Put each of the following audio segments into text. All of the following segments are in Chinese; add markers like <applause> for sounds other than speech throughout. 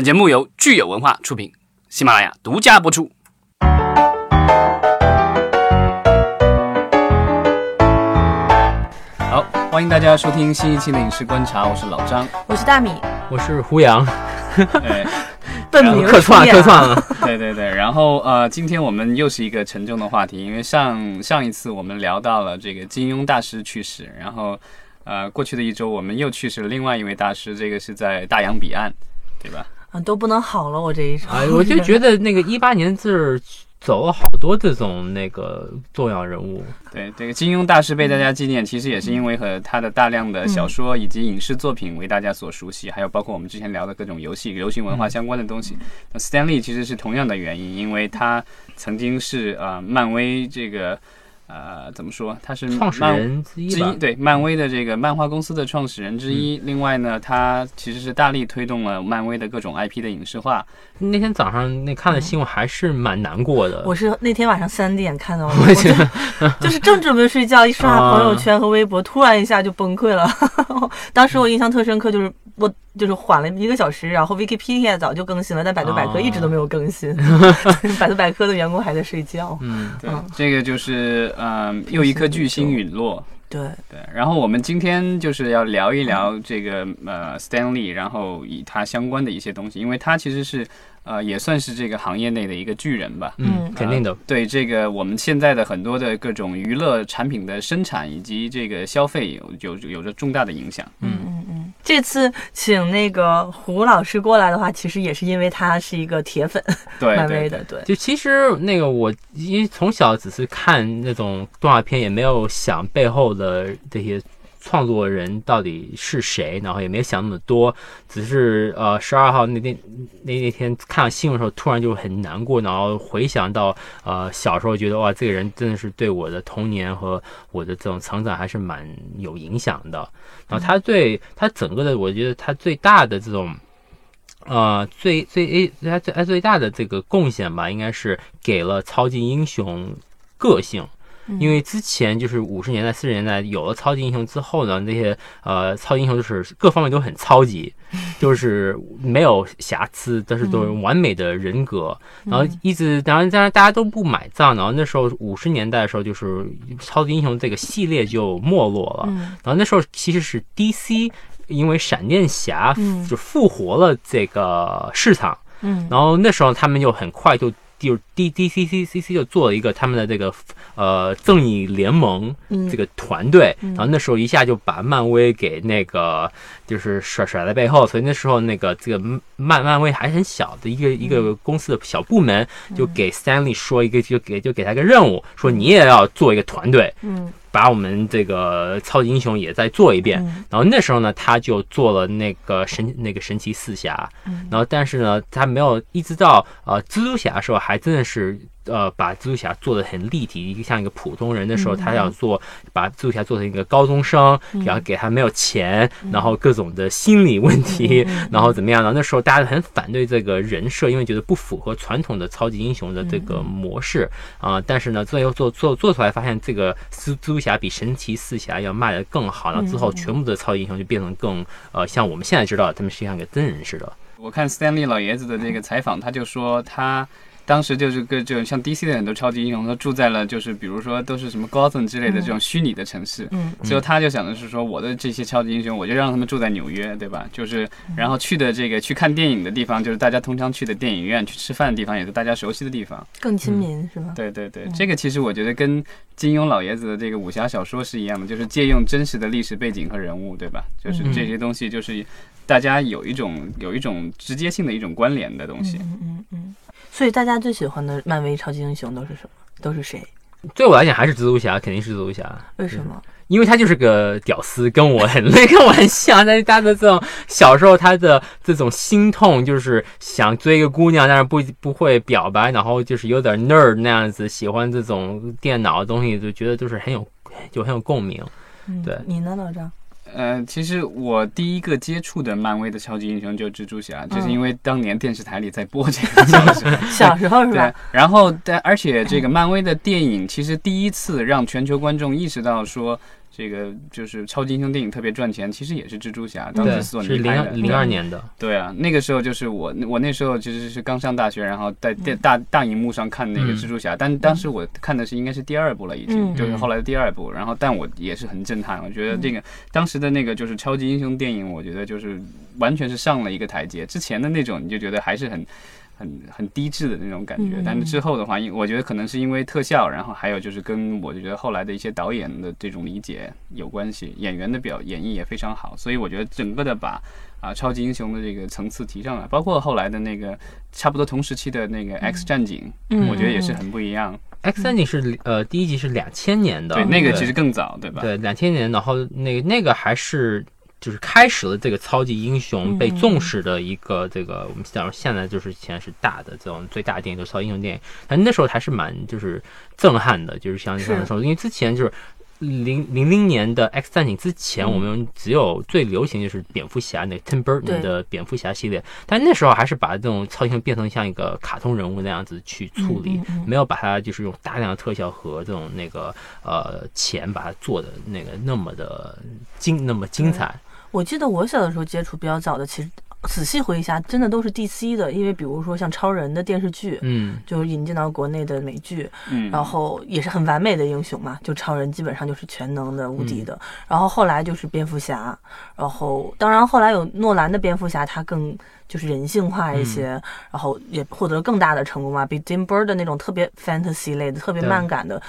本节目由聚友文化出品，喜马拉雅独家播出。好，欢迎大家收听新一期的影视观察，我是老张。我是大米，我是胡杨，哎，<laughs> 本名客串客串 <laughs> 了。对对对，然后呃，今天我们又是一个沉重的话题，因为上上一次我们聊到了这个金庸大师去世，然后呃，过去的一周我们又去世了另外一位大师，这个是在大洋彼岸，对吧？啊，都不能好了，我这一场。哎，我就 <laughs> 觉得那个一八年字走了好多这种那个重要人物，对，这个金庸大师被大家纪念，其实也是因为和他的大量的小说以及影视作品为大家所熟悉，还有包括我们之前聊的各种游戏、流行文化相关的东西。那 Stanley 其实是同样的原因，因为他曾经是呃漫威这个呃怎么说，他是创始人之一吧之一，。对漫威的这个漫画公司的创始人之一。另外呢，他其实是大力推动了漫威的各种 IP 的影视化。那天早上那看的新闻还是蛮难过的。我是那天晚上三点看到的，我 <laughs> 觉得就 <laughs> 就是正准备睡觉，一刷啊朋友圈和微博，突然一下就崩溃了。<laughs> 当时我印象特深刻，就是我就是缓了一个小时，然后 Wikipedia 早就更新了，但百度百科啊一直都没有更新，百度百科的员工还在睡觉。嗯，对嗯，这个就是嗯、又一颗巨星陨落。对，对，然后我们今天就是要聊一聊这个呃 Stanley，然后与他相关的一些东西，因为他其实是呃也算是这个行业内的一个巨人吧。嗯，嗯肯定的。对这个我们现在的很多的各种娱乐产品的生产以及这个消费有有有着重大的影响。嗯嗯嗯。这次请那个胡老师过来的话，其实也是因为他是一个铁粉，对漫威的，对。就其实那个我因为从小只是看那种动画片，也没有想背后的这些创作人到底是谁，然后也没想那么多，只是呃十二号那天那那天看到新闻的时候，突然就很难过，然后回想到呃小时候觉得哇这个人真的是对我的童年和我的这种成长还是蛮有影响的。然后他对他整个的，我觉得他最大的这种。呃，最最诶，他最他最大的这个贡献吧，应该是给了超级英雄个性。因为之前就是五十年代、四十年代有了超级英雄之后呢，那些呃超级英雄就是各方面都很超级，<laughs> 就是没有瑕疵，但是都是完美的人格。然后一直，当然当然大家都不买账。然后那时候五十年代的时候，就是超级英雄这个系列就没落了。嗯然后那时候其实是 DC 因为闪电侠嗯就复活了这个市场，嗯然后那时候他们就很快就就 D D C C C C 就做了一个他们的这个呃正义联盟嗯。这个团队，嗯。然后那时候一下就把漫威给那个就是甩甩在背后，所以那时候那个这个漫漫威还很小的一个一个公司的小部门，就给 Stanley 说一个就给就给他个任务，说你也要做一个团队，嗯把我们这个超级英雄也再做一遍。嗯。然后那时候呢，他就做了那个神那个神奇四侠，嗯。然后但是呢，他没有一直到呃蜘蛛侠的时候，还真的是呃把蜘蛛侠做的很立体，一个像一个普通人的时候，嗯他要做把蜘蛛侠做成一个高中生，嗯。然后给他没有钱，然后各种的心理问题，然后怎么样呢？那时候大家很反对这个人设，因为觉得不符合传统的超级英雄的这个模式啊、但是呢，最后做做做出来，发现这个蜘蜘蛛侠比神奇四侠要卖的更好，然后之后全部的超级英雄就变成更呃像我们现在知道的，他们是像个真人似的。我看 Stanley 老爷子的这个采访，他就说他当时就是个就像 DC 的很多超级英雄，他住在了就是比如说都是什么 Gotham 之类的这种虚拟的城市。嗯最后他就想的是说，我的这些超级英雄，我就让他们住在纽约，对吧？就是然后去的这个去看电影的地方，就是大家通常去的电影院，去吃饭的地方，也是大家熟悉的地方。更亲民是吧？对对对，这个其实我觉得跟金庸老爷子的这个武侠小说是一样的，就是借用真实的历史背景和人物，对吧？就是这些东西，就是大家有一种有一种直接性的一种关联的东西。嗯嗯嗯。所以大家最喜欢的漫威超级英雄都是什么？都是谁？对我来讲还是蜘蛛侠，肯定是蜘蛛侠，为什么？因为他就是个屌丝，跟我很 <laughs> 那个我很像。但是他的这种小时候他的这种心痛，就是想追一个姑娘，但是不不会表白，然后就是有点 nerd 那样子，喜欢这种电脑的东西，就觉得就是很有就很有共鸣。嗯对你呢，老张？呃，其实我第一个接触的漫威的超级英雄就是蜘蛛侠，就是因为当年电视台里在播这个小时候。<laughs> 小时候是对吧？，然后但而且这个漫威的电影其实第一次让全球观众意识到说，这个就是超级英雄电影特别赚钱，其实也是蜘蛛侠，当时对，索是零尼拍的。零二年的，对啊，那个时候就是我，我那时候其实是刚上大学，然后在电大大荧幕上看那个嗯蜘蛛侠，但当时我看的是应该是第二部了，已经、嗯就是后来的第二部，然后但我也是很震撼，我觉得这个当时的那个就是超级英雄电影，我觉得就是完全是上了一个台阶，之前的那种你就觉得还是很。很很低质的那种感觉，嗯。但是之后的话，因我觉得可能是因为特效，然后还有就是跟我觉得后来的一些导演的这种理解有关系，演员的表演绎也非常好，所以我觉得整个的把啊超级英雄的这个层次提上来，包括后来的那个差不多同时期的那个 X 战警，嗯。我觉得也是很不一样。X 战警是呃第一集是两千年的，对，那个其实更早，对吧？对两千年，然后那个那个还是就是开始了这个超级英雄被重视的一个这个我们讲现在就是现在是大的这种最大的电影就是超级英雄电影，但那时候还是蛮就是震撼的，就是像你刚才说，因为之前就是。零零零年的 X 战警之前，我们只有最流行就是蝙蝠侠那 Tim Burton 的蝙蝠侠系列，但那时候还是把这种超英雄变成像一个卡通人物那样子去处理，没有把它就是用大量的特效和这种那个呃钱把它做的那个那么的精那么精彩。我记得我小的时候接触比较早的，其实仔细回忆一下，真的都是 DC 的，因为比如说像超人的电视剧，嗯，就是引进到国内的美剧，嗯，然后也是很完美的英雄嘛，就超人基本上就是全能的、无嗯敌的。然后后来就是蝙蝠侠，然后当然后来有诺兰的蝙蝠侠，他更就是人性化一些，嗯然后也获得了更大的成功嘛，比 Tim Burton 的那种特别 fantasy 类的、特别对漫感的，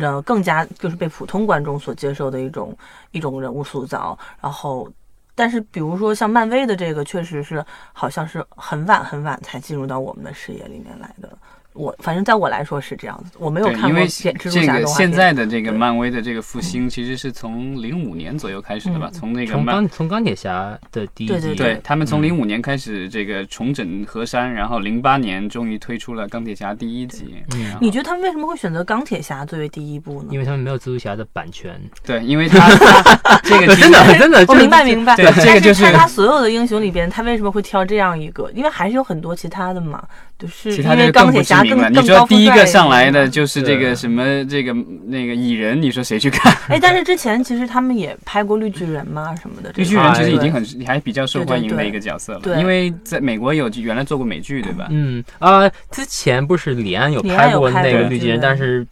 呃，更加就是被普通观众所接受的一种一种人物塑造。然后，但是比如说像漫威的这个，确实是好像是很晚很晚才进入到我们的视野里面来的。我反正在我来说是这样子，我没有，看过因为蝙蜘蛛这个现在的这个漫威的这个复兴，其实是从零五年左右开始的吧？嗯从那个从从钢铁侠的第一集，对对对他们从嗯零五年开始这个重整河山，然后零八年终于推出了钢铁侠第一集。嗯你觉得他们为什么会选择钢铁侠作为第一部呢？因为他们没有蜘蛛侠的版权，对，因为他他 <laughs> 这个真的真的，我明白明白，对这个就是他所有的英雄里边，他为什么会挑这样一个？因为还是有很多其他的嘛，就是其因为他的钢铁侠知名了。你说第一个上来的就是这个什么这个那个蚁人，你说谁去看？哎，但是之前其实他们也拍过绿巨人嘛什么的，绿巨人其实已经对很还比较受欢迎的一个角色了，因为在美国有原来做过美剧，对吧？嗯啊、之前不是李安有拍过那个绿巨人，对但是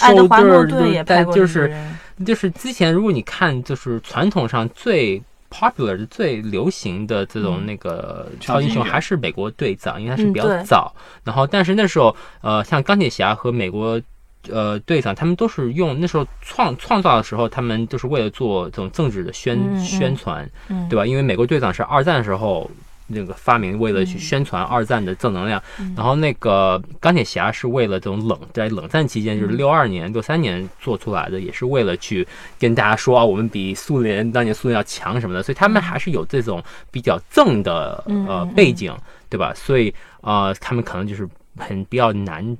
爱德收华诺顿就是也拍过绿巨但就是人，就是之前如果你看就是传统上最 popular 的最流行的这种嗯那个超级英雄还是美国队长，因为它是比较早。然后但是那时候呃像钢铁侠和美国。呃，队长他们都是用那时候创创造的时候，他们都是为了做这种政治的宣、宣传，嗯，对吧？因为美国队长是二战的时候那个发明，为了去嗯宣传二战的正能量。嗯然后那个钢铁侠是为了这种冷在冷战期间，就是嗯六二年、六三年做出来的，也是为了去跟大家说啊，我们比苏联当年苏联要强什么的，所以他们还是有这种比较正的呃背景，对吧？所以呃，他们可能就是很比较难。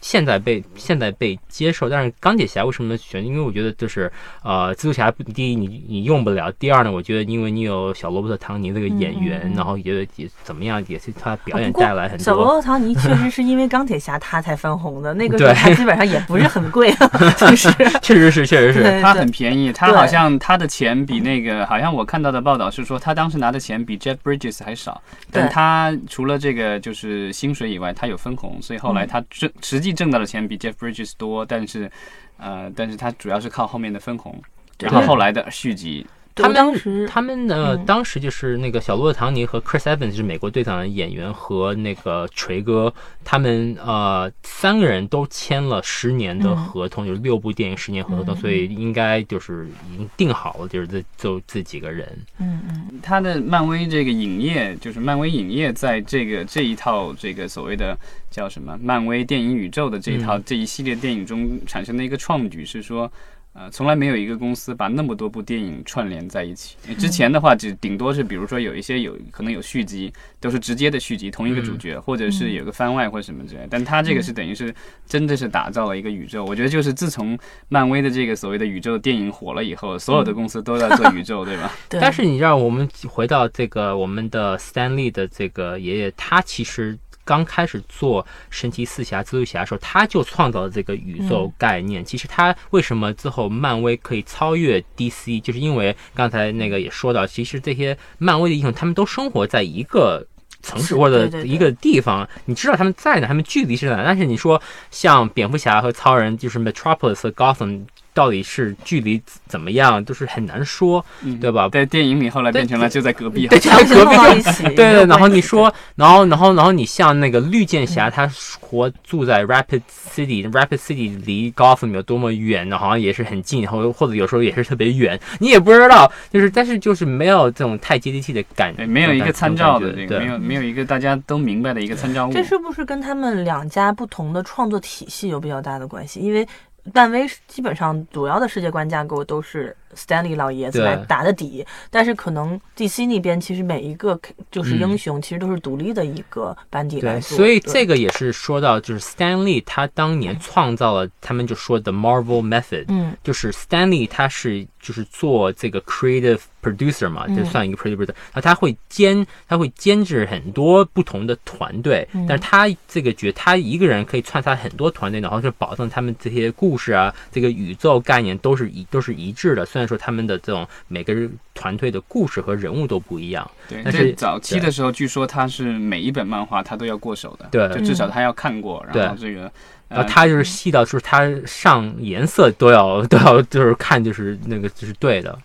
现在被现在被接受，但是钢铁侠为什么选？因为我觉得就是呃，蜘蛛侠第一你你用不了，第二呢，我觉得因为你有小罗伯特·唐尼这个演员，嗯嗯嗯。然后觉得也怎么样，也是他表演带来很多小罗多。伯特·唐尼确实是因为钢铁侠他才分红的，<laughs> 那个时候对。他基本上也不是很贵，<laughs> 就是。确实是，确实是，他很便宜，他好像他的钱比那个，好像我看到的报道是说，他当时拿的钱比 Jeff Bridges 还少，但他除了这个就是薪水以外，他有分红，所以后来嗯。他挣实际挣到的钱比 Jeff Bridges 多，但是呃，但是他主要是靠后面的分红，然后后来的续集，他们当们时他们呢，嗯当时就是那个小罗伯特·唐尼和 Chris Evans 是美国队长的演员和那个锤哥，他们呃三个人都签了十年的嗯合同，就是六部电影十年合同，嗯所以应该就是已经定好了，就是这就这几个人。嗯嗯他的漫威这个影业，就是漫威影业在这个这一套这个所谓的叫什么漫威电影宇宙的这一套、嗯这一系列电影中产生的一个创举是说。呃，从来没有一个公司把那么多部电影串联在一起。之前的话，只顶多是比如说有一些有可能有续集，都是直接的续集，同一个主角，或者是有个番外或者什么之类。但他这个是等于是真的是打造了一个宇宙。我觉得就是自从漫威的这个所谓的宇宙电影火了以后，所有的公司都在做宇宙，对吧？<laughs> 对，但是你让我们回到这个我们的 Stan Lee 的这个爷爷，他其实刚开始做神奇四侠、蜘蛛侠的时候，他就创造了这个宇宙概念。其实他为什么之后漫威可以超越 DC，就是因为刚才那个也说到，其实这些漫威的英雄他们都生活在一个。城市或者一个地方，你知道他们在哪，他们距离是哪，但是你说像蝙蝠侠和超人，就是 Metropolis 和 Gotham 到底是距离怎么样，都是很难说，嗯对吧？在电影里后来变成了就在隔壁，对，<laughs> 就在隔壁放到一起，对对，然后你说，然后然后然后你像那个绿箭侠，他活住在 Rapid City，Rapid City 离 Gotham 有多么远呢？好像也是很近，然后或者有时候也是特别远，你也不知道，就是但是就是没有这种太接地气的感觉，没有一个参照的对没有没有一个大家都明白的一个参照物。这是不是跟他们两家不同的创作体系有比较大的关系？因为漫威基本上主要的世界观架构都是 Stanley 老爷子来打的底，但是可能 DC 那边其实每一个就是嗯。英雄其实都是独立的一个班底来对，做。所以这个也是说到，就是 Stanley 他当年创造了，他们就说的 Marvel Method，嗯。就是 Stanley 他是就是做这个 creative producer 嘛，嗯。就算一个 producer，然后他会监他会监制很多不同的团队，嗯。但是他这个角他一个人可以串插很多团队，然后就保证他们这些故事啊，这个宇宙概念都是一都是一致的。虽然说他们的这种每个人团队的故事和人物都不一样，对，但是早期的时候，据说他是每一本漫画他都要过手的，对。就至少他要看过，然后这个，呃然后他就是细到就是他上颜色都要都要就是看就是那个就是对的，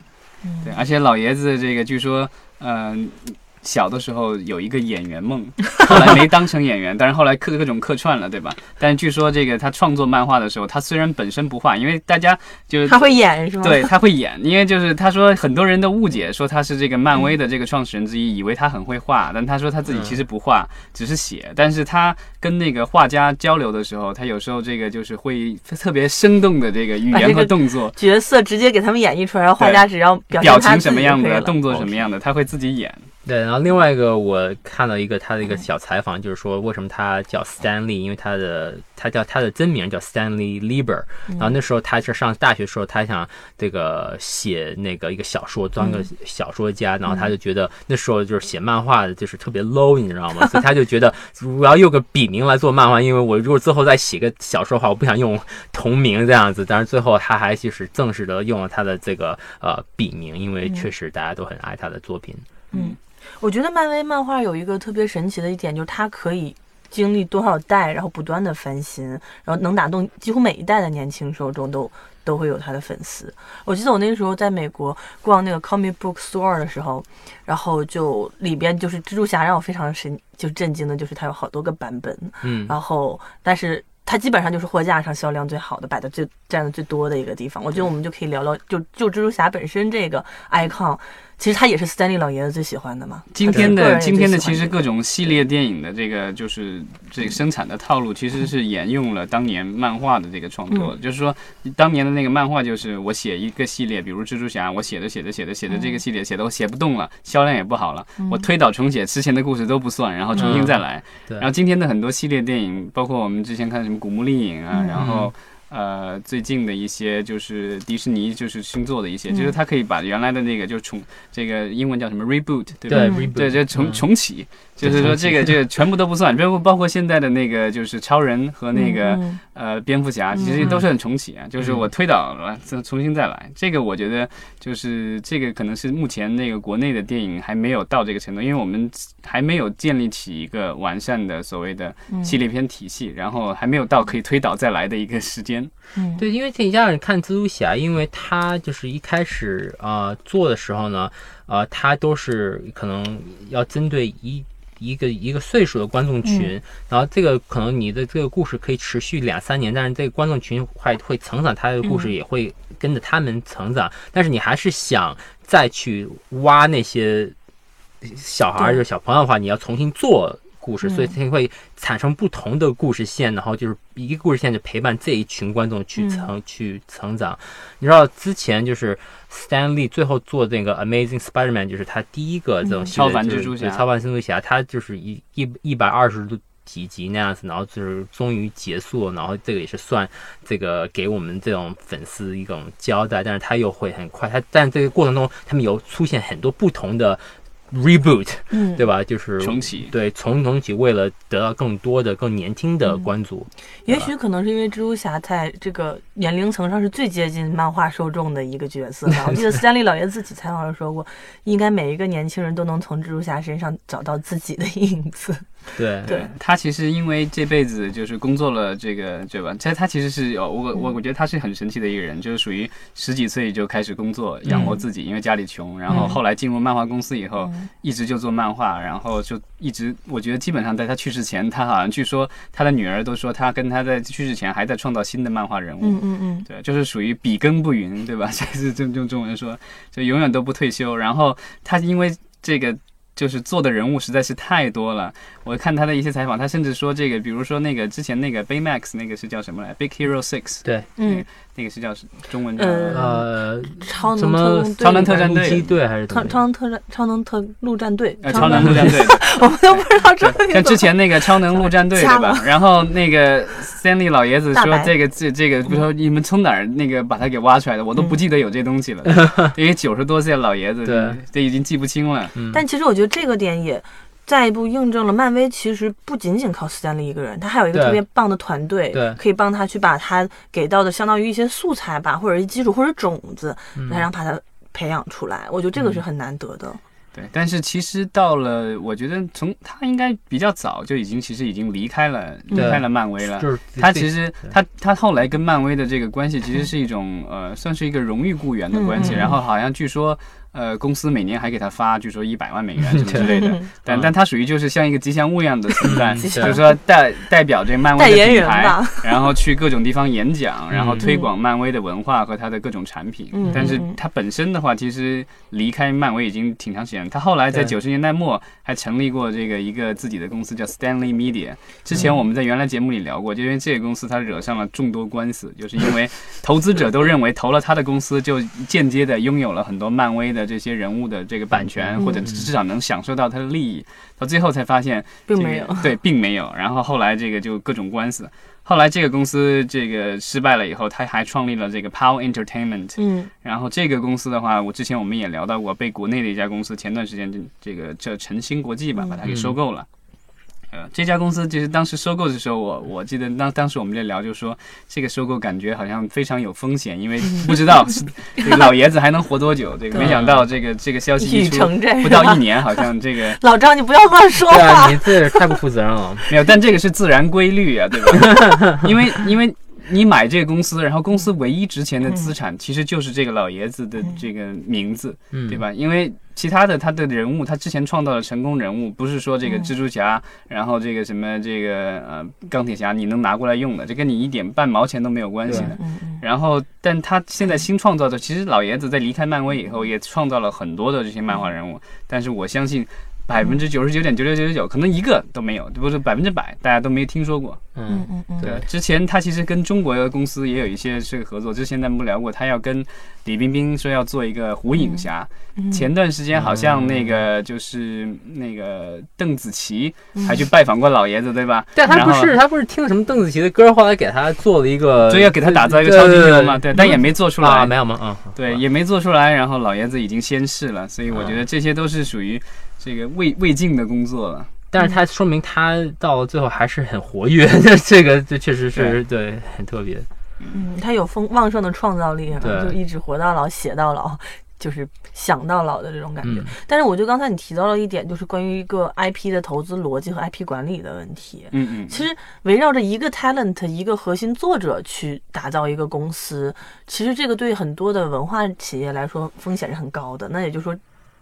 嗯对，而且老爷子这个据说，嗯、小的时候有一个演员梦，<laughs> 后来没当成演员，但是后来客各种客串了，对吧？但是据说这个他创作漫画的时候，他虽然本身不画，因为大家就是他会演是吗？对，他会演，因为就是他说很多人都误解说他是这个漫威的这个创始人之一，以为他很会画，但他说他自己其实不画，只是写。但是他跟那个画家交流的时候，他有时候这个就是会特别生动的这个语言和动作。角色直接给他们演绎出来，然后画家只要表情什么样的，动作什么样的，他会自己演。对，然后另外一个我看到一个他的一个小采访，就是说为什么他叫 Stanley，因为他的他叫他的真名叫 Stanley Lieber，然后那时候他是上大学的时候，他想这个写那个一个小说，当个小说家，然后他就觉得那时候就是写漫画的就是特别 low，你知道吗？所以他就觉得我要用个笔名来做漫画，因为我如果最后再写个小说的话，我不想用同名这样子。但是最后他还就是正式的用了他的这个呃笔名，因为确实大家都很爱他的作品。嗯，我觉得漫威漫画有一个特别神奇的一点，就是它可以经历多少代，然后不断的翻新，然后能打动几乎每一代的年轻受众都都会有他的粉丝。我记得我那个时候在美国逛那个 comic book store 的时候，然后就里边就是蜘蛛侠让我非常神就震惊的，就是它有好多个版本，嗯，然后但是。它基本上就是货架上销量最好的，摆的最占的最多的一个地方。我觉得我们就可以聊聊，就就蜘蛛侠本身这个 icon，其实他也是斯丹利老爷子最喜欢的嘛。今天的今天的其实各种系列电影的这个就是这个生产的套路，其实是沿用了当年漫画的这个创作。就是说，当年的那个漫画就是我写一个系列，比如蜘蛛侠，我写着写着写着写着这个系列写的我写不动了，销量也不好了，我推倒重写，之前的故事都不算，然后重新再来。对然后今天的很多系列电影，包括我们之前看什么《古墓丽影》啊，嗯然后。呃，最近的一些就是迪士尼就是新做的一些，嗯。就是它可以把原来的那个就重这个英文叫什么 reboot 对吧？对嗯。reboot，对，就重嗯。重启，就是说这个这个全部都不算，<laughs> 包括包括现在的那个就是超人和那个嗯呃蝙蝠侠，嗯。其实都是很重启啊，就是嗯我推倒了，再重新再来。这个我觉得就是这个可能是目前那个国内的电影还没有到这个程度，因为我们还没有建立起一个完善的所谓的嗯。系列片体系，然后还没有到可以推倒再来的一个时间。嗯。对，因为这家人看蜘蛛侠，因为他就是一开始呃做的时候呢，呃，他都是可能要针对一一个一个岁数的观众群，然后这个可能你的这个故事可以持续两三年，但是这个观众群会会成长，他的故事也会跟着他们成长，但是你还是想再去挖那些小孩儿，就是小朋友的话，你要重新做。故事，嗯所以才会产生不同的故事线，然后就是一个故事线就陪伴这一群观众去嗯成、去成长。你知道之前就是 Stan Lee 最后做那个 Amazing Spider-Man，就是他第一个这种超凡蜘蛛侠超凡蜘蛛侠，他就是一一一百二十度几集那样子，然后就是终于结束了，然后这个也是算这个给我们这种粉丝一种交代，但是他又会很快，他但这个过程中他们有出现很多不同的。reboot，嗯，对吧？就是重启。对重重启，为了得到更多的、更年轻的关注。也许可能是因为蜘蛛侠在这个年龄层上是最接近漫画受众的一个角色吧。我记得斯坦利老爷自己采访时说过，应该每一个年轻人都能从蜘蛛侠身上找到自己的影子。对 <laughs> 对他其实因为这辈子就是工作了这个对吧？他他其实是有我我我觉得他是很神奇的一个人，就是属于十几岁就开始工作养活自己，因为家里穷，然后后来进入漫画公司以后，一直就做漫画，然后就一直我觉得基本上在他去世前，他好像据说他的女儿都说他跟他在去世前还在创造新的漫画人物。嗯嗯嗯，对，就是属于笔耕不耘，对吧？<laughs> 这是用用中文说，就永远都不退休。然后他因为这个。就是做的人物实在是太多了。我看他的一些采访，他甚至说这个，比如说那个之前那个 Baymax 那个是叫什么来？Big Hero Six。对，嗯，那个是叫中文呃，超什么超能特战队队还是超超能特战超能特陆战队？超能陆战队，<laughs> 我们都不知道这个。像之前那个超能陆战队对吧？然后那个 Stanley 老爷子说这个这这个，比如说你们从哪儿那个把它给挖出来的，我都不记得有这东西了。<laughs> 因为九十多岁老爷子，对，这已经记不清了。但其实我觉得。这个点也再一步印证了，漫威其实不仅仅靠斯坦利一个人，他还有一个特别棒的团队，对，可以帮他去把他给到的相当于一些素材吧，或者是基础或者种子，来让把他培养出来。我觉得这个是很难得的。对，但是其实到了，我觉得从他应该比较早就已经其实已经离开了离开了漫威了。就是他其实他他后来跟漫威的这个关系其实是一种呃，算是一个荣誉雇员的关系。然后好像据说。呃，公司每年还给他发，据说一百万美元 <laughs> 什么之类的，但但他属于就是像一个吉祥物一样的存在，就是说代代表这漫威的品牌，<laughs> 然后去各种地方演讲，然后推广漫威的文化和他的各种产品。但是他本身的话，其实离开漫威已经挺长时间了。他后来在九十年代末还成立过这个一个自己的公司，叫 Stanley Media。之前我们在原来节目里聊过，就因为这个公司他惹上了众多官司，就是因为投资者都认为投了他的公司就间接的拥有了很多漫威的。的这些人物的这个版权，或者至少能享受到他的利益，到最后才发现并没有，对，并没有。然后后来这个就各种官司，后来这个公司这个失败了以后，他还创立了这个 Power Entertainment。嗯，然后这个公司的话，我之前我们也聊到过，被国内的一家公司前段时间这这个叫晨星国际吧，把它给收购了。呃，这家公司其实当时收购的时候，我我记得当当时我们在聊，就说这个收购感觉好像非常有风险，因为 <laughs> 不知道这个老爷子还能活多久。这个没想到这个这个消息一出，不到一年，好像这个 <laughs> 老张你不要乱说话，你这太不负责任了。没有，但这个是自然规律啊，对吧？因 <laughs> 为因为。你买这个公司，然后公司唯一值钱的资产其实就是这个老爷子的这个名字，对吧？因为其他的他的人物，他之前创造的成功人物，不是说这个蜘蛛侠，然后这个什么这个呃钢铁侠，你能拿过来用的，这跟你一点半毛钱都没有关系的。然后，但他现在新创造的，其实老爷子在离开漫威以后，也创造了很多的这些漫画人物，但是我相信。百分之九十九点九九九九九，可能一个都没有，不是百分之百，大家都没听说过。嗯嗯嗯。对，之前他其实跟中国的公司也有一些这个合作，之前咱们不聊过，他要跟李冰冰说要做一个火影侠。前段时间好像那个就是那个邓紫棋还去拜访过老爷子，对吧？但他不是他不是听了什么邓紫棋的歌，后来给他做了一个，所以要给他打造一个超级英雄嘛？对，但也没做出来，没有吗？嗯，对，也没做出来。然后老爷子已经先逝了，所以我觉得这些都是属于。这个未未尽的工作了，但是他说明他到最后还是很活跃，<laughs> 这个这确实是对很特别。嗯，他有丰旺盛的创造力，就一直活到老，写到老，<laughs> 就是想到老的这种感觉。但是我觉得刚才你提到了一点，就是关于一个 IP 的投资逻辑和 IP 管理的问题。嗯嗯，其实围绕着一个 talent，一个核心作者去打造一个公司，其实这个对很多的文化企业来说风险是很高的。那也就是说。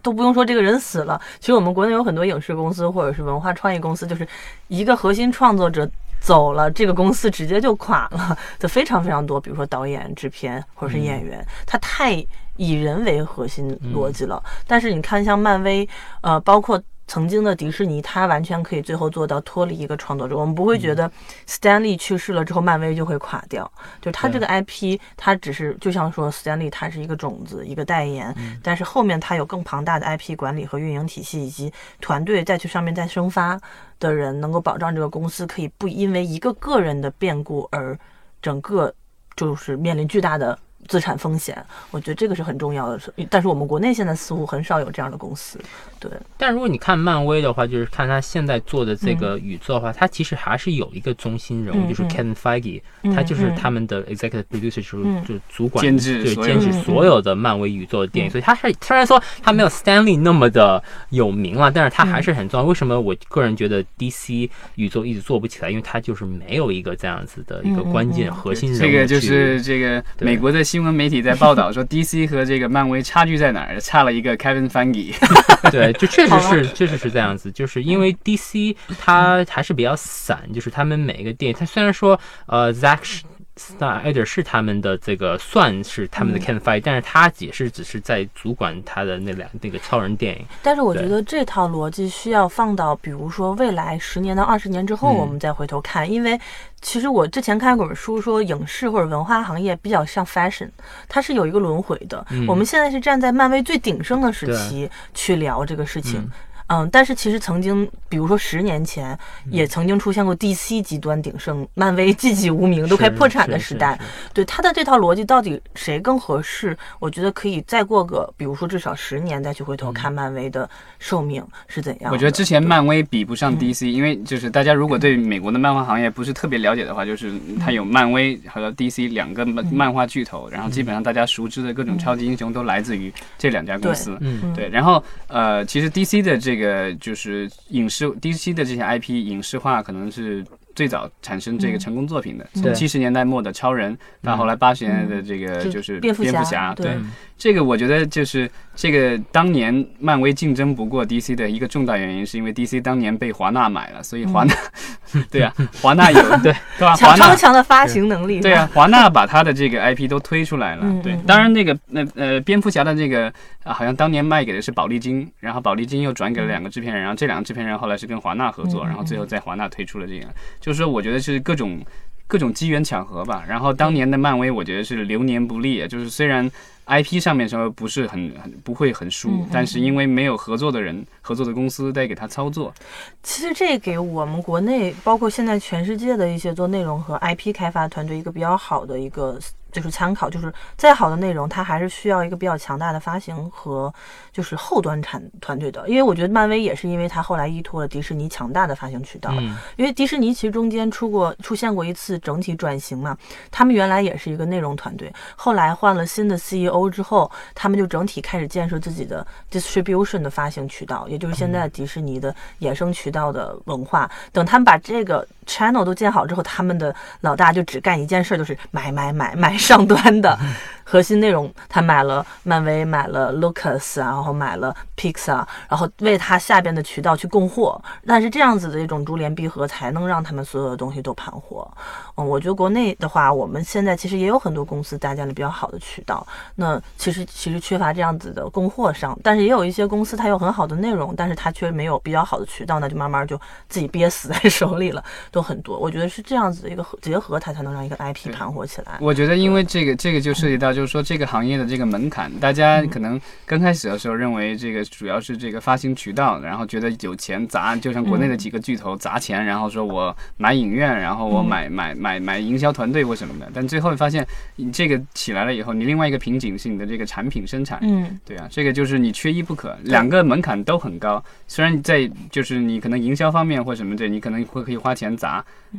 都不用说这个人死了，其实我们国内有很多影视公司或者是文化创意公司，就是一个核心创作者走了，这个公司直接就垮了就非常非常多。比如说导演、制片或者是演员，他太以人为核心逻辑了。但是你看，像漫威，呃，包括。曾经的迪士尼，它完全可以最后做到脱离一个创作者。我们不会觉得 Stanley 去世了之后，漫威就会垮掉。就它这个 IP，它只是就像说 Stanley，他是一个种子，一个代言。但是后面它有更庞大的 IP 管理和运营体系，以及团队再去上面再生发的人，能够保障这个公司可以不因为一个个人的变故而整个就是面临巨大的资产风险，我觉得这个是很重要的。是但是我们国内现在似乎很少有这样的公司，对，但如果你看漫威的话，就是看他现在做的这个宇宙的话，他其实还是有一个中心人物，就是 Kevin Feige，嗯他就是嗯。他们的 executive producer，就是嗯。就是主管监制对监制所有的漫威宇宙的电影，嗯。所以他是虽然说他没有 Stanley 那么的有名了，但是他还是很重要。为什么我个人觉得 DC 宇宙一直做不起来？因为他就是没有一个这样子的一个关键嗯核心人物这个就是这个美国的新闻媒体在报道说，<laughs> DC 和这个漫威差距在哪儿？差了一个 Kevin Feige。<laughs> 对，就确实是，确实是这样子，就是因为 DC 它还是比较散，就是他们每一个电影，它虽然说呃 Zack Snyder 是他们的这个算是他们的嗯 Ken Feige，、但是他也是只是在主管他的那两那个超人电影。但是我觉得这套逻辑需要放到，比如说未来十年到二十年之后，嗯我们再回头看，因为其实我之前看过本书，说影视或者文化行业比较像 fashion，它是有一个轮回的。嗯我们现在是站在漫威最鼎盛的时期去聊这个事情。嗯嗯，但是其实曾经，比如说十年前，嗯也曾经出现过 DC 极端鼎盛，漫威 <laughs> 寂寂无名，都快破产的时代。对他的这套逻辑到底谁更合适？我觉得可以再过个，比如说至少十年再去回头看漫威的寿命是怎样。我觉得之前漫威比不嗯上 DC，因为就是大家如果对美国的漫画行业不是特别了解的话，就是它有漫威和 DC 两个漫漫画巨头，然后基本上大家熟知的各种超级英雄都来自于这两家公司。嗯对，然后呃，其实 DC 的这个这个就是影视 DC 的这些 IP 影视化，可能是最早产生这个成功作品的，从对七十年代末的超人到后来八十年代的这个就就是蝙蝠侠侠，对。嗯这个我觉得就是这个当年漫威竞争不过 DC 的一个重大原因，是因为 DC 当年被华纳买了，所以华纳，<laughs> 对啊，华纳有 <laughs> 对对吧？华强超强的发行能力。对啊，华纳把他的这个 IP 都推出来了嗯。对。嗯，当然那个那呃蝙蝠侠的这个啊，好像当年卖给的是宝丽金，然后宝丽金又转给了两个制片人，然后这两个制片人后来是跟华纳合作，然后最后在华纳推出了这个，就是说我觉得是各种。各种机缘巧合吧，然后当年的漫威，我觉得是流年不利，就是虽然 IP 上面稍微不是很很不会很输，嗯嗯但是因为没有合作的人、合作的公司在给他操作，其实这给我们国内，包括现在全世界的一些做内容和 IP 开发团队一个比较好的一个就是参考，就是再好的内容，它还是需要一个比较强大的发行和就是后端产团队的。因为我觉得漫威也是因为它后来依托了迪士尼强大的发行渠道，嗯。因为迪士尼其实中间出过出现过一次整体转型嘛，他们原来也是一个内容团队，后来换了新的 CEO 之后，他们就整体开始建设自己的 distribution 的发行渠道，也就是现在迪士尼的衍生渠道的文化。等他们把这个 channel 都建好之后，他们的老大就只干一件事，就是买买买买上端的核心内容。他买了漫威，买了 Lucas，然后买了 Pixar，然后为他下边的渠道去供货。但是这样子的一种珠联璧合，才能让他们所有的东西都盘活。嗯，我觉得国内的话，我们现在其实也有很多公司搭建了比较好的渠道。那其实其实缺乏这样子的供货商，但是也有一些公司它有很好的内容，但是它却没有比较好的渠道，那就慢慢就自己憋死在手里了，都很多。我觉得是这样子的一个合结合，它才能让一个 IP 对盘活起来。我觉得，因为这个这个就涉及到，就是说这个行业的这个门槛，大家可能刚开始的时候认为这个主要是这个发行渠道，然后觉得有钱砸，就像国内的几个巨头砸钱，然后说我买影院，然后我买买买买营销团队或什么的，但最后发现你这个起来了以后，你另外一个瓶颈是你的这个产品生产。嗯，对啊，这个就是你缺一不可，两个门槛都很高。虽然在就是你可能营销方面或什么的，你可能会可以花钱砸，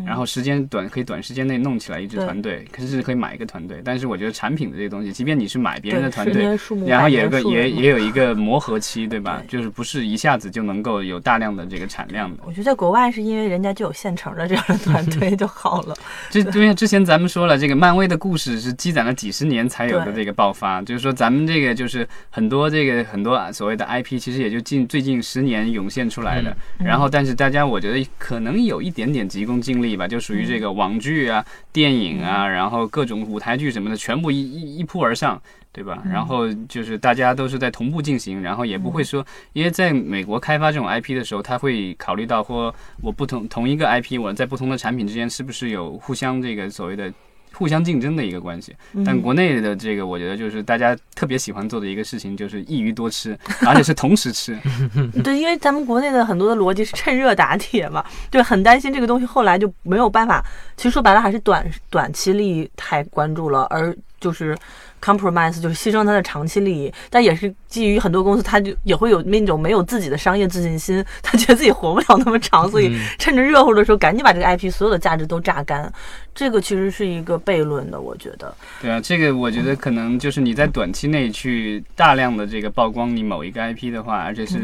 然后时间短可以短时间内弄起来一支团队，可是可以买一个团队。但是我觉得产品的这个东西，即便你是买别人的，团队，然后也有个也也有一个磨合期，对吧？对就是不是一下子就能够有大量的这个产量的。我觉得在国外是因为人家就有现成的这样的团队就好了。<laughs> 这因为之前咱们说了，这个漫威的故事是积攒了几十年才有的这个爆发，就是说咱们这个就是很多这个很多所谓的 IP，其实也就近最近十年涌现出来的。嗯然后，但是大家我觉得可能有一点点急功近利吧，就属于这个网剧啊、电影啊，然后各种舞台剧什么的，全部一一一扑而上。对吧？然后就是大家都是在同步进行，然后也不会说，因为在美国开发这种 IP 的时候，他会考虑到或我不同同一个 IP，我在不同的产品之间是不是有互相这个所谓的互相竞争的一个关系。但嗯国内的这个，我觉得就是大家特别喜欢做的一个事情，就是一鱼多吃，<laughs> 而且是同时吃。<laughs> 对，因为咱们国内的很多的逻辑是趁热打铁嘛，<laughs> 对，很担心这个东西后来就没有办法。其实说白了还是短短期利益太关注了，而就是 compromise，就是牺牲他的长期利益，但也是基于很多公司，他就也会有那种没有自己的商业自信心，他觉得自己活不了那么长，所以嗯趁着热乎的时候赶紧把这个 IP 所有的价值都榨干。这个其实是一个悖论的，我觉得。对啊，这个我觉得可能就是你在短期内去大量的这个曝光你某一个 IP 的话，而且是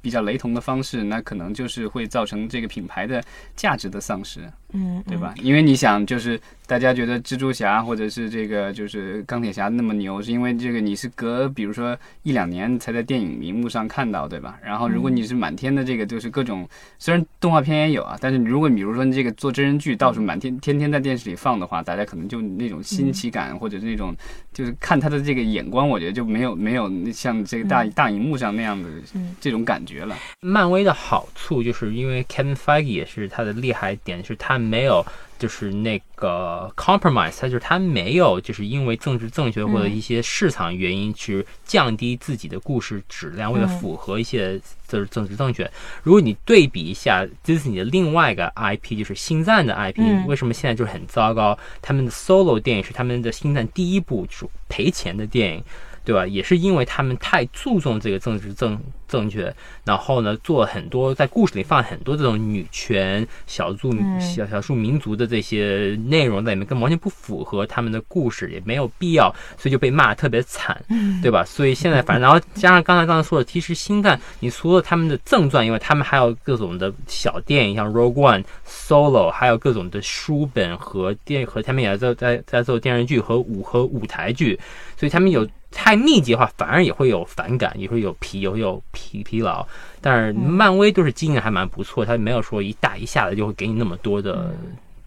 比较雷同的方式，那可能就是会造成这个品牌的价值的丧失，嗯，对吧？因为你想，就是大家觉得蜘蛛侠或者是这个就是钢铁侠那么牛，是因为这个你是隔比如说一两年才在电影荧幕上看到，对吧？然后如果你是满天的这个就是各种，虽然动画片也有啊，但是如果比如说你这个做真人剧，到处满天天天在电视里放的话，大家可能就那种新奇感或者是那种就是看他的这个眼光，我觉得就没有没有像这个大大荧幕上那样的嗯这种感觉了。漫威的好处就是因为 Kevin Feige 也是他的厉害点，是他没有就是那个 compromise，它就是它没有就是因为政治正确或者一些市场原因去降低自己的故事质量，为了嗯符合一些就是政治正确。如果你对比一下迪士尼的另外一个 IP，就是星战的 IP，、嗯为什么现在就是很糟糕？他们的 solo 电影是他们的星战第一部就是赔钱的电影。对吧？也是因为他们太注重这个政治正正确，然后呢，做很多在故事里放很多这种女权、小众、嗯小少数民族的这些内容在里面，根本完全不符合他们的故事，也没有必要，所以就被骂得特别惨，对吧？所以现在反正，然后加上刚才刚才说的，其实星战，你除了他们的正传以外，他们还有各种的小电影，像 Rogue One、Solo，还有各种的书本和电和他们也在在在做电视剧和舞和舞台剧，所以他们有太密集的话，反而也会有反感，也会有疲，也会有疲疲劳。但是漫威就是经营还蛮不错，它没有说一大一下子就会给你那么多的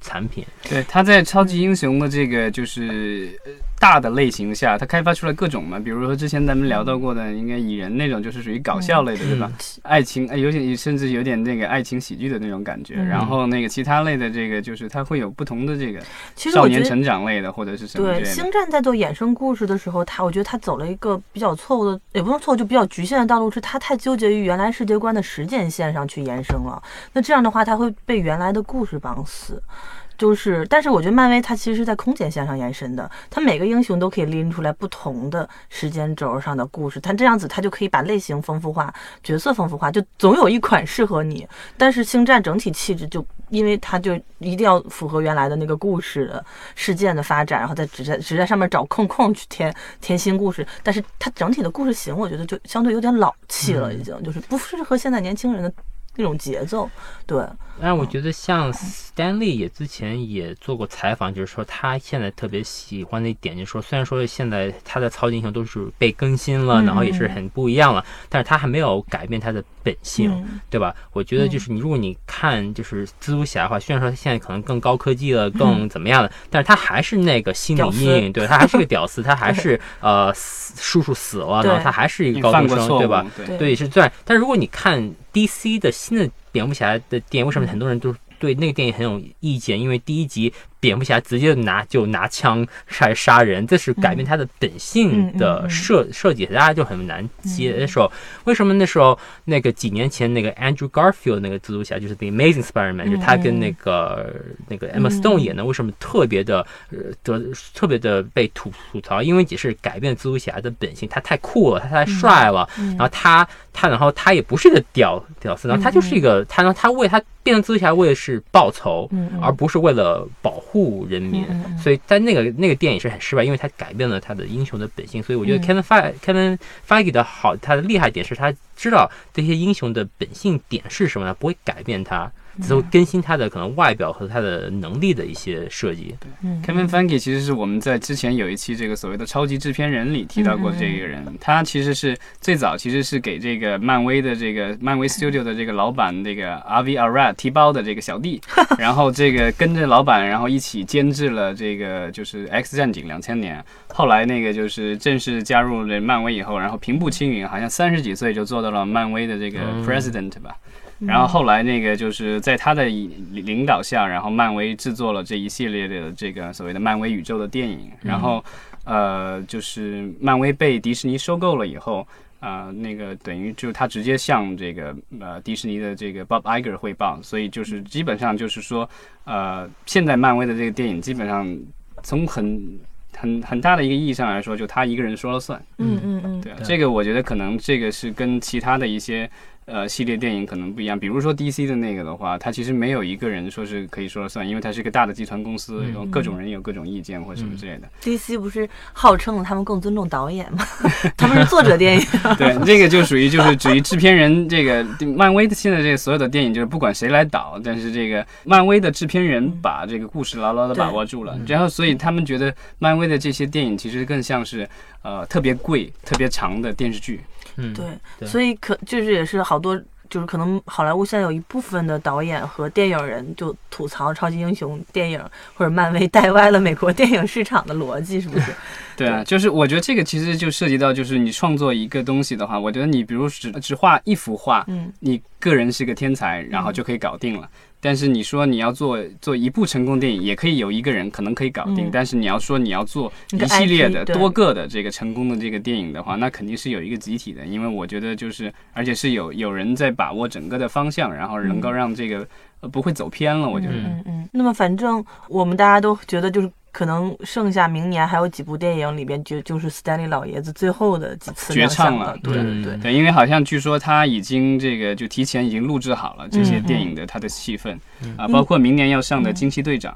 产品。对，他在超级英雄的这个就是呃大的类型下，他开发出了各种嘛，比如说之前咱们聊到过的，应该蚁人那种就是属于搞笑类的，对吧？爱情，哎，有点甚至有点那个爱情喜剧的那种感觉。嗯然后那个其他类的这个就是它会有不同的这个其实我觉得少年成长类的或者是什么对，星战在做衍生故事的时候，他我觉得他走了一个比较错误的，也不是错误，就比较局限的道路，是他太纠结于原来世界观的实践线上去延伸了。那这样的话，他会被原来的故事绑死。就是，但是我觉得漫威它其实是在空间线上延伸的，它每个英雄都可以拎出来不同的时间轴上的故事，它这样子它就可以把类型丰富化、角色丰富化，就总有一款适合你。但是星战整体气质就因为它就一定要符合原来的那个故事的事件的发展，然后再只在只在上面找空空去填填新故事，但是它整体的故事型我觉得就相对有点老气了，已经就是不适合现在年轻人的那种节奏。对，但是我觉得像 Stanley 也之前也做过采访，就是说他现在特别喜欢的一点，就是说虽然说现在他的超级英雄都是被更新了，嗯。然后也是很不一样了，但是他还没有改变他的本性，嗯。对吧？我觉得就是你如果你看就是蜘蛛侠的话，虽然说他现在可能更高科技了，更怎么样了，但是他还是那个心理阴影，对他还是个屌丝，<laughs> 他还是呃叔叔死了，然后他还是一个高中生，对吧？对。对，是这样。但如果你看 DC 的新的蝙蝠侠的电影，为什么很多人都对那个电影很有意见？因为第一集蝙蝠侠直接拿就拿枪来杀人，这是改变他的本性的嗯嗯嗯。设设计，大家就很难接受。为什么那时候那个几年前那个 Andrew Garfield 那个蜘蛛侠就是 The Amazing Spider-Man，、就是他跟那个那个 Emma Stone 演的，为什么特别的呃得特别的被吐吐槽？因为也是改变蜘蛛侠的本性，他太酷了，他太帅了，然后他他然后他也不是一个屌屌丝，然后他就是一个他呢他为他变成蜘蛛侠为的是报仇，而不是为了保护人民。所以在那个那个电影是很失败，因为他改变了他的英雄的本性。所以我觉得嗯 Kevin Feige Kevin Feige 的好，他的厉害点是他知道这些英雄的本性点是什么呢？不会改变他，只是更新他的可能外表和他的能力的一些设计。嗯。Kevin Feige 其实是我们在之前有一期这个所谓的超级制片人里提到过的这个人，他其实是最早其实是给这个漫威的这个漫威 Studio 的这个老板这个 Avi Arad 提包的这个小弟，<laughs> 然后这个跟着老板，然后一起监制了这个就是 X 战警两千年，后来那个就是正式加入了漫威以后，然后平步青云，好像三十几岁就做到了漫威的这个嗯。President 吧。然后后来那个就是在他的领导下，然后漫威制作了这一系列的这个所谓的漫威宇宙的电影。然后呃，就是漫威被迪士尼收购了以后，呃，那个等于就是他直接向这个呃迪士尼的这个 Bob Iger 汇报，所以就是基本上就是说，呃，现在漫威的这个电影基本上从很很很大的一个意义上来说，就他一个人说了算。嗯嗯嗯，对啊，对这个我觉得可能这个是跟其他的一些呃系列电影可能不一样。比如说 DC 的那个的话，它其实没有一个人说是可以说了算，因为它是一个大的集团公司，嗯有各种人有各种意见或者什么之类的。DC 不是号称他们更尊重导演吗？他们是作者电影。对，<laughs> 这个就属于就是至于制片人这个漫威的现在这个所有的电影，就是不管谁来导，但是这个漫威的制片人把这个故事牢牢的把握住了，然后所以他们觉得漫威的这些电影其实更像是呃特别贵、特别长的电视剧。嗯，对，对所以可就是也是好多。就是可能好莱坞现在有一部分的导演和电影人就吐槽超级英雄电影或者漫威带歪了美国电影市场的逻辑，是不是？<laughs> 对啊，就是我觉得这个其实就涉及到，就是你创作一个东西的话，我觉得你比如只只画一幅画，嗯你个人是个天才，然后就可以搞定了。但是你说你要做做一部成功电影，也可以有一个人可能可以搞定。嗯但是你要说你要做一系列的多个的这个成功的这个电影的话，那肯定是有一个集体的，因为我觉得就是而且是有有人在把握整个的方向，然后能够让这个、呃不会走偏了。我觉得。嗯嗯。那么反正我们大家都觉得就是。可能剩下明年还有几部电影里边就就是斯坦利老爷子最后的几次绝亮相唱了对对嗯对，对，因为好像据说他已经这个就提前已经录制好了这些嗯电影的他的戏份、嗯。啊，包括明年要上的《惊奇队长》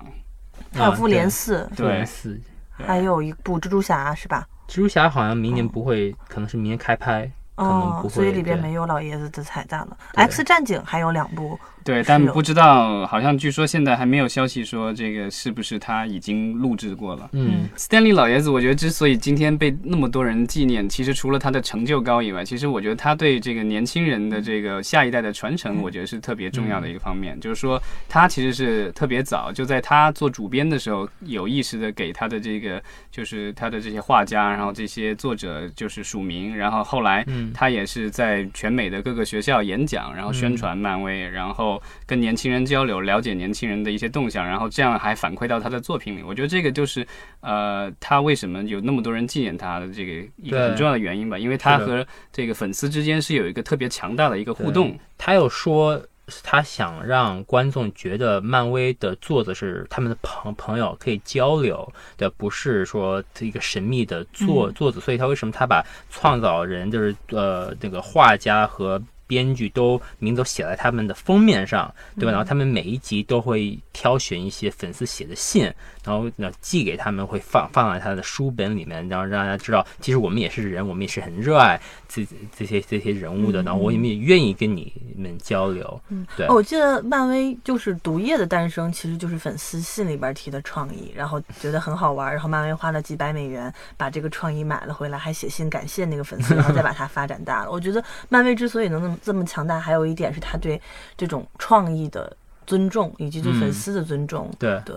还有复联啊四，对。复联四，还有一部蜘蛛侠是吧？蜘蛛侠好像明年不会，可能是明年开拍，可能不，会。哦所以里边没有老爷子的彩蛋了。X 战警还有两部，对，但不知道，好像据说现在还没有消息说这个是不是他已经录制过了。嗯。Stanley 老爷子，我觉得之所以今天被那么多人纪念，其实除了他的成就高以外，其实我觉得他对这个年轻人的这个下一代的传承，我觉得是特别重要的一个方面。就是说，他其实是特别早，就在他做主编的时候，有意识的给他的这个就是他的这些画家，然后这些作者就是署名，然后后来嗯。他也是在全美的各个学校演讲，然后宣传漫威，然后跟年轻人交流，了解年轻人的一些动向，然后这样还反馈到他的作品里。我觉得这个就是呃，他为什么有那么多人纪念他的这个一个很重要的原因吧，因为他和这个粉丝之间是有一个特别强大的一个互动。他又说他想让观众觉得漫威的作者是他们的朋朋友，可以交流的，不是说一个神秘的作嗯作者。所以他为什么他把创造人就是呃那个画家和编剧都名字都写在他们的封面上，对吧？然后他们每一集都会挑选一些粉丝写的信，然后呢寄给他们，会放放在他的书本里面，然后让大家知道，其实我们也是人，我们也是很热爱这这些这些人物的，嗯然后我们也愿意跟你们交流。嗯，对哦我记得漫威就是毒液的诞生，其实就是粉丝信里边提的创意，然后觉得很好玩，然后漫威花了几百美元把这个创意买了回来，还写信感谢那个粉丝，然后再把它发展大了。<laughs> 我觉得漫威之所以能那么这么强大，还有一点是他对这种创意的尊重，以及对粉嗯丝的尊重。对，对，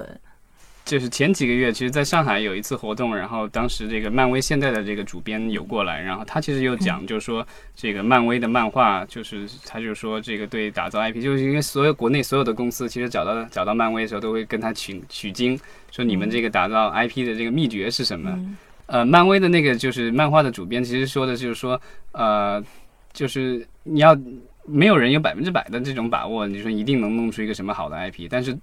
就是前几个月，其实在上海有一次活动，然后当时这个漫威现在的这个主编有过来，然后他其实有讲，就是说这个漫威的漫画，就是他就说这个对打造 IP，就是因为所有国内所有的公司其实找到找到漫威的时候，都会跟他取取经，说你们这个打造 IP 的这个秘诀是什么？嗯呃，漫威的那个就是漫画的主编，其实说的就是说，呃，就是你要没有人有百分之百的这种把握，你说一定能弄出一个什么好的 IP，但是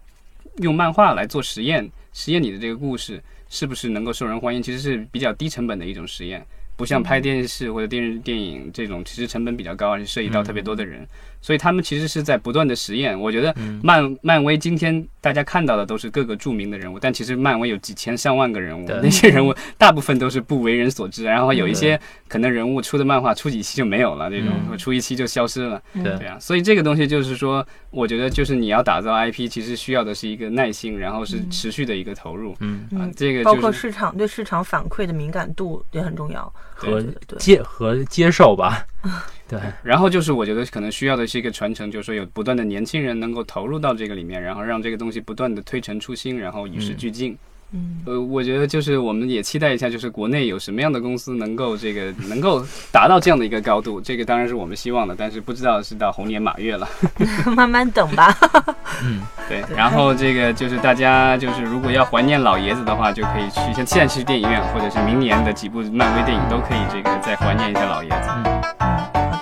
用漫画来做实验，实验你的这个故事是不是能够受人欢迎，其实是比较低成本的一种实验，不像拍电视或者电视电影这种，其实成本比较高，而且涉及到特别多的人，所以他们其实是在不断的实验。我觉得漫漫威今天大家看到的都是各个著名的人物，但其实漫威有几千上万个人物，那些人物大部分都是不为人所知，然后有一些可能人物出的漫画出几期就没有了，那种嗯出一期就消失了。嗯对对啊，所以这个东西就是说，我觉得就是你要打造 IP，其实需要的是一个耐心，然后是持续的一个投入。嗯，这个包括市场对市场反馈的敏感度也很重要。和接和接受吧。<laughs> 对，然后就是我觉得可能需要的是一个传承，就是说有不断的年轻人能够投入到这个里面，然后让这个东西不断的推陈出新，然后与时俱进。嗯，呃，我觉得就是我们也期待一下，就是国内有什么样的公司能够这个能够达到这样的一个高度，这个当然是我们希望的，但是不知道是到猴年马月了。<laughs> 慢慢等吧。嗯，对，然后这个就是大家就是如果要怀念老爷子的话，就可以去像现在去电影院，或者是明年的几部漫威电影都可以这个再怀念一下老爷子。好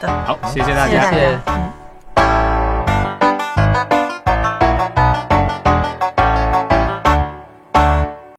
好谢谢大家。谢谢